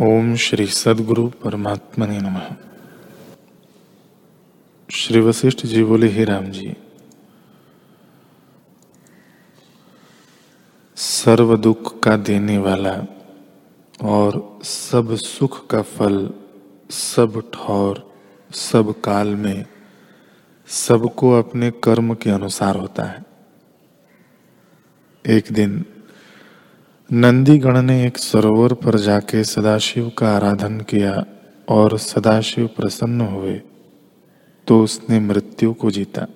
ओम श्री सदगुरु परमात्मा ने नमः। श्री वशिष्ठ जी बोले, हे राम जी, सर्व दुख का देने वाला और सब सुख का फल, सब ठौर, सब काल में सबको अपने कर्म के अनुसार होता है। एक दिन नंदीगण ने एक सरोवर पर जाके सदाशिव का आराधन किया और सदाशिव प्रसन्न हुए। तो उसने मृत्यु को जीता।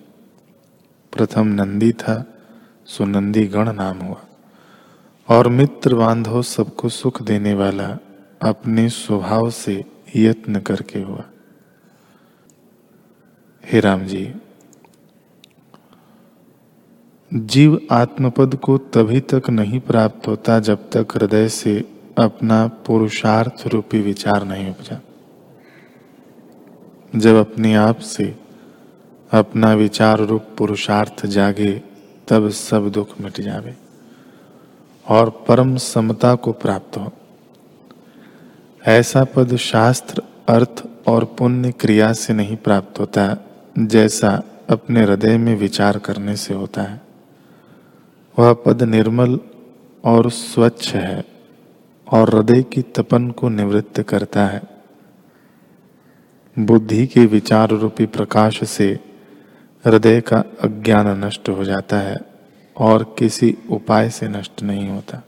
प्रथम नंदी था, सो नंदी गण नाम हुआ। और मित्र बांधव सबको सुख देने वाला अपने स्वभाव से यत्न करके हुआ। हे राम जी जीव आत्मपद को तभी तक नहीं प्राप्त होता जब तक हृदय से अपना पुरुषार्थ रूपी विचार नहीं उपजा। जब अपने आप से अपना विचार रूप पुरुषार्थ जागे, तब सब दुख मिट जावे और परम समता को प्राप्त हो। ऐसा पद शास्त्र, अर्थ और पुण्य क्रिया से नहीं प्राप्त होता, जैसा अपने हृदय में विचार करने से होता है। वह पद निर्मल और स्वच्छ है और हृदय की तपन को निवृत्त करता है। बुद्धि के विचार रूपी प्रकाश से हृदय का अज्ञान नष्ट हो जाता है और किसी उपाय से नष्ट नहीं होता।